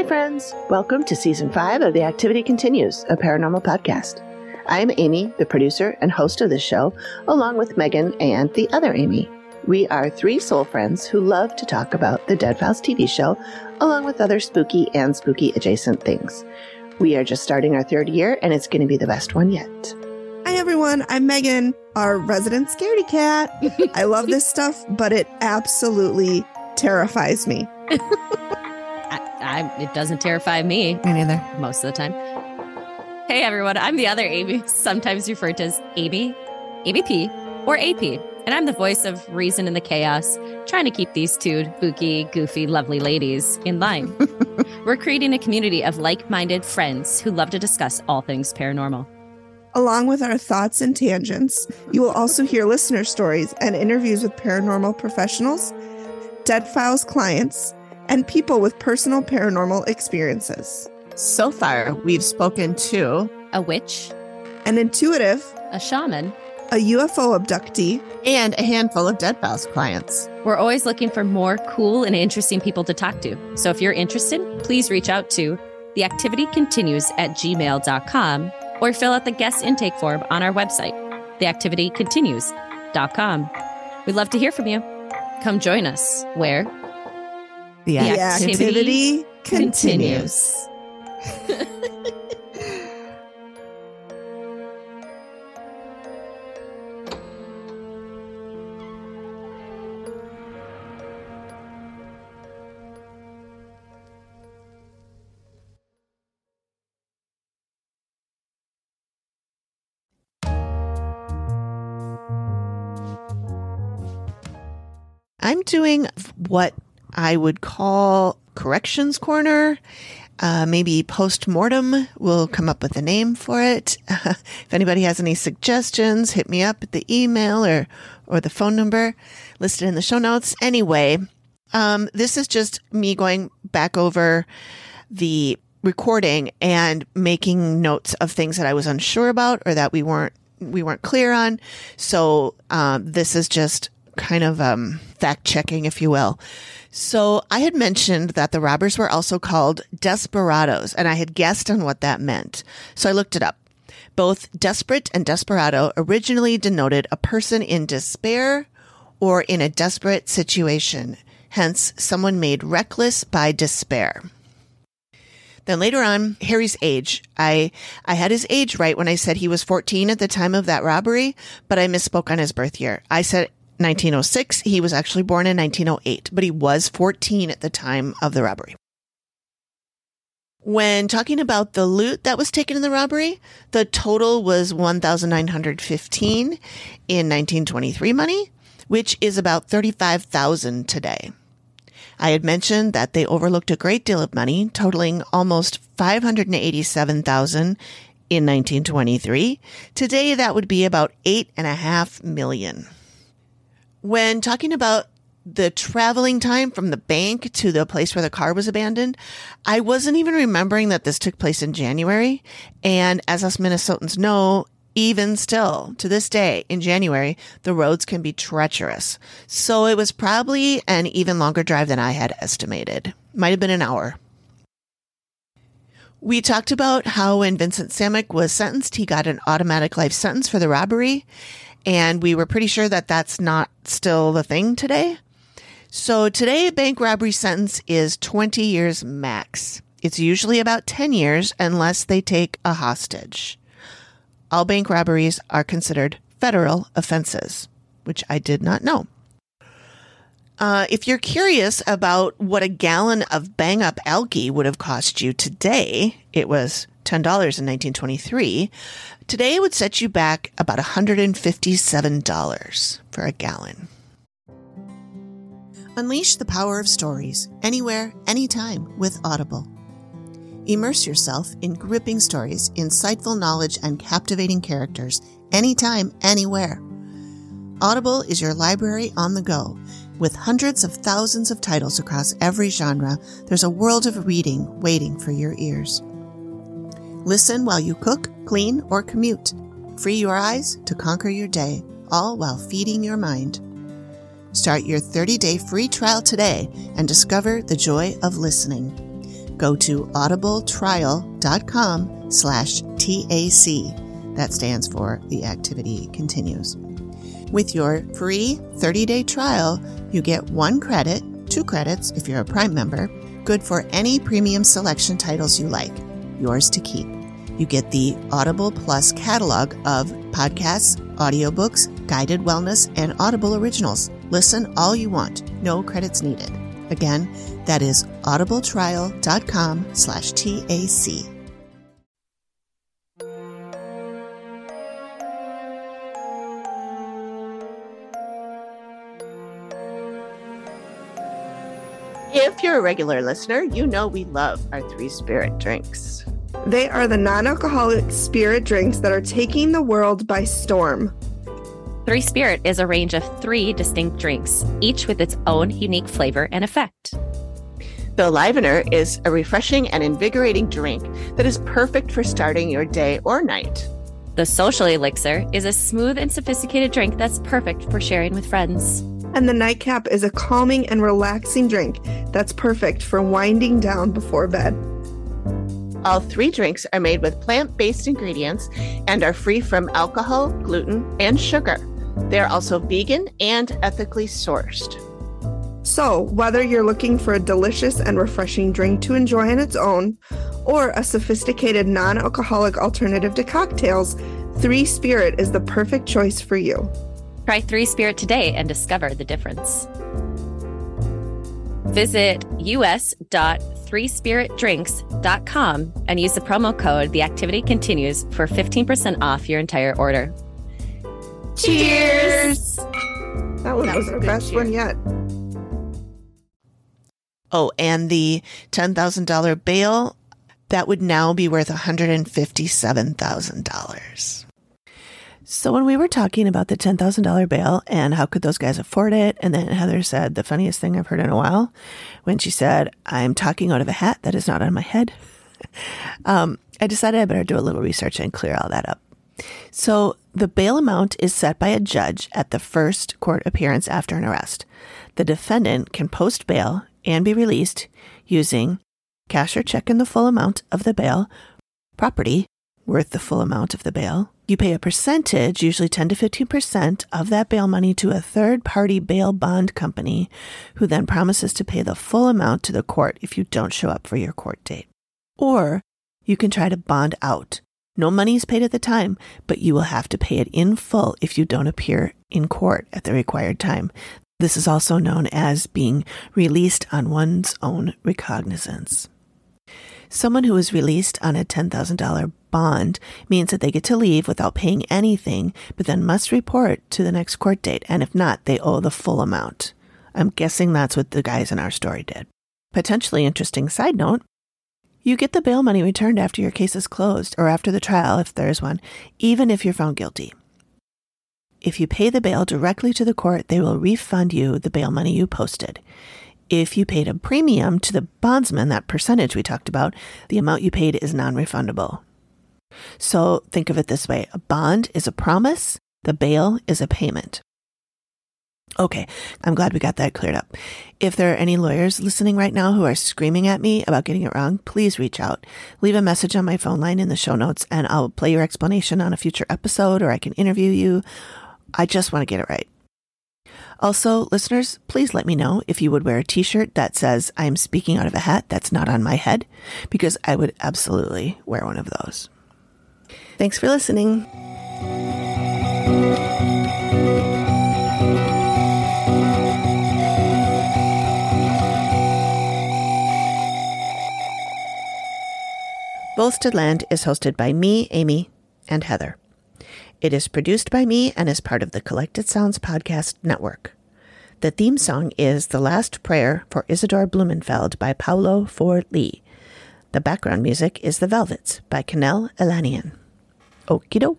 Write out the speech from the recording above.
Hi, friends. Welcome to season five of The Activity Continues, a paranormal podcast. I'm Amy, the producer and host of this show, along with Megan and the other Amy. We are three soul friends who love to talk about the Dead Files TV show, along with other spooky and spooky adjacent things. We are just starting our third year, and it's going to be the best one yet. Hi, everyone. I'm Megan, our resident scaredy cat. I love this stuff, but it absolutely terrifies me. I, it doesn't terrify me Me neither. most of the time. Hey everyone, I'm the other Amy, sometimes referred to as Amy, ABP, or AP, and I'm the voice of reason in the chaos, trying to keep these two spooky, goofy, lovely ladies in line. We're creating a community of like minded friends who love to discuss all things paranormal. Along with our thoughts and tangents, you will also hear listener stories and interviews with paranormal professionals, Dead Files clients, and people with personal paranormal experiences. So far, we've spoken to A witch, An intuitive, a shaman. a UFO abductee, and a handful of Dead Files clients. We're always looking for more cool and interesting people to talk to. So if you're interested, please reach out to the activity continues at gmail.com or fill out the guest intake form on our website, theactivitycontinues.com. We'd love to hear from you. Come join us where The, The activity continues. I'm doing what I would call corrections corner. Uh, maybe post mortem. We'll come up with a name for it. if anybody has any suggestions, hit me up at the email or or the phone number listed in the show notes. Anyway, um, this is just me going back over the recording and making notes of things that I was unsure about or that we weren't we weren't clear on. So um, this is just kind of um, fact checking, if you will. So I had mentioned that the robbers were also called desperados, and I had guessed on what that meant. So I looked it up. Both desperate and desperado originally denoted a person in despair or in a desperate situation, hence, someone made reckless by despair. Then later on, Harry's age. I, I had his age right when I said he was 14 at the time of that robbery, but I misspoke on his birth year. I said 1906. He was actually born in 1908, but he was 14 at the time of the robbery. When talking about the loot that was taken in the robbery, the total was 1,915 in 1923 money, which is about 35,000 today. I had mentioned that they overlooked a great deal of money, totaling almost 587,000 in 1923. Today, that would be about eight and a half million. When talking about the traveling time from the bank to the place where the car was abandoned, I wasn't even remembering that this took place in January. And as us Minnesotans know, even still to this day in January, the roads can be treacherous. So it was probably an even longer drive than I had estimated. Might have been an hour. We talked about how when Vincent Samick was sentenced, he got an automatic life sentence for the robbery. And we were pretty sure that that's not still the thing today. So today, a bank robbery sentence is 20 years max. It's usually about 10 years unless they take a hostage. All bank robberies are considered federal offenses, which I did not know. Uh, if you're curious about what a gallon of bang up algae would have cost you today, it was $10 in 1923. Today it would set you back about $157 for a gallon. Unleash the power of stories anywhere, anytime with Audible. Immerse yourself in gripping stories, insightful knowledge, and captivating characters anytime, anywhere. Audible is your library on the go. With hundreds of thousands of titles across every genre, there's a world of reading waiting for your ears. Listen while you cook, clean, or commute. Free your eyes to conquer your day, all while feeding your mind. Start your 30 day free trial today and discover the joy of listening. go to audibletrial.com slash TAC. That stands for The Activity Continues. With your free 30 day trial, you get one credit, two credits if you're a Prime member, good for any premium selection titles you like, yours to keep. You get the Audible Plus catalog of podcasts, audiobooks, guided wellness, and Audible originals. Listen all you want, no credits needed. Again, that is audibletrial.com slash TAC. If you're a regular listener, you know we love our three spirit drinks. They are the non alcoholic spirit drinks that are taking the world by storm. Three Spirit is a range of three distinct drinks, each with its own unique flavor and effect. The Livener is a refreshing and invigorating drink that is perfect for starting your day or night. The Social Elixir is a smooth and sophisticated drink that's perfect for sharing with friends. And the nightcap is a calming and relaxing drink that's perfect for winding down before bed. All three drinks are made with plant based ingredients and are free from alcohol, gluten, and sugar. They are also vegan and ethically sourced. So, whether you're looking for a delicious and refreshing drink to enjoy on its own, or a sophisticated non alcoholic alternative to cocktails, Three Spirit is the perfect choice for you. Try Three Spirit today and discover the difference. Visit us.threespiritdrinks.com and use the promo code The Activity Continues for 15% off your entire order. Cheers! That one That was was a our best cheer. one yet. Oh, and the $10,000 bail, that would now be worth $157,000. So when we were talking about the $10,000 bail and how could those guys afford it, and then Heather said the funniest thing I've heard in a while when she said, I'm talking out of a hat that is not on my head. um, I decided I better do a little research and clear all that up. So the bail amount is set by a judge at the first court appearance after an arrest. The defendant can post bail and be released using cash or check in the full amount of the bail, property worth the full amount of the bail. You pay a percentage, usually 10 to 15% of that bail money to a third party bail bond company who then promises to pay the full amount to the court if you don't show up for your court date. Or you can try to bond out. No money is paid at the time, but you will have to pay it in full if you don't appear in court at the required time. This is also known as being released on one's own recognizance. Someone who is released on a $10,000 bond means that they get to leave without paying anything, but then must report to the next court date. And if not, they owe the full amount. I'm guessing that's what the guys in our story did. Potentially interesting side note you get the bail money returned after your case is closed or after the trial, if there is one, even if you're found guilty. If you pay the bail directly to the court, they will refund you the bail money you posted. If you paid a premium to the bondsman, that percentage we talked about, the amount you paid is non refundable. So think of it this way a bond is a promise, the bail is a payment. Okay, I'm glad we got that cleared up. If there are any lawyers listening right now who are screaming at me about getting it wrong, please reach out. Leave a message on my phone line in the show notes and I'll play your explanation on a future episode or I can interview you. I just want to get it right. Also, listeners, please let me know if you would wear a t shirt that says, I'm speaking out of a hat that's not on my head, because I would absolutely wear one of those. Thanks for listening. Bolsted Land is hosted by me, Amy, and Heather. It is produced by me and is part of the Collected Sounds Podcast Network. The theme song is The Last Prayer for Isidore Blumenfeld by Paulo Ford Lee. The background music is The Velvets by Canel Elanian. Okie doke.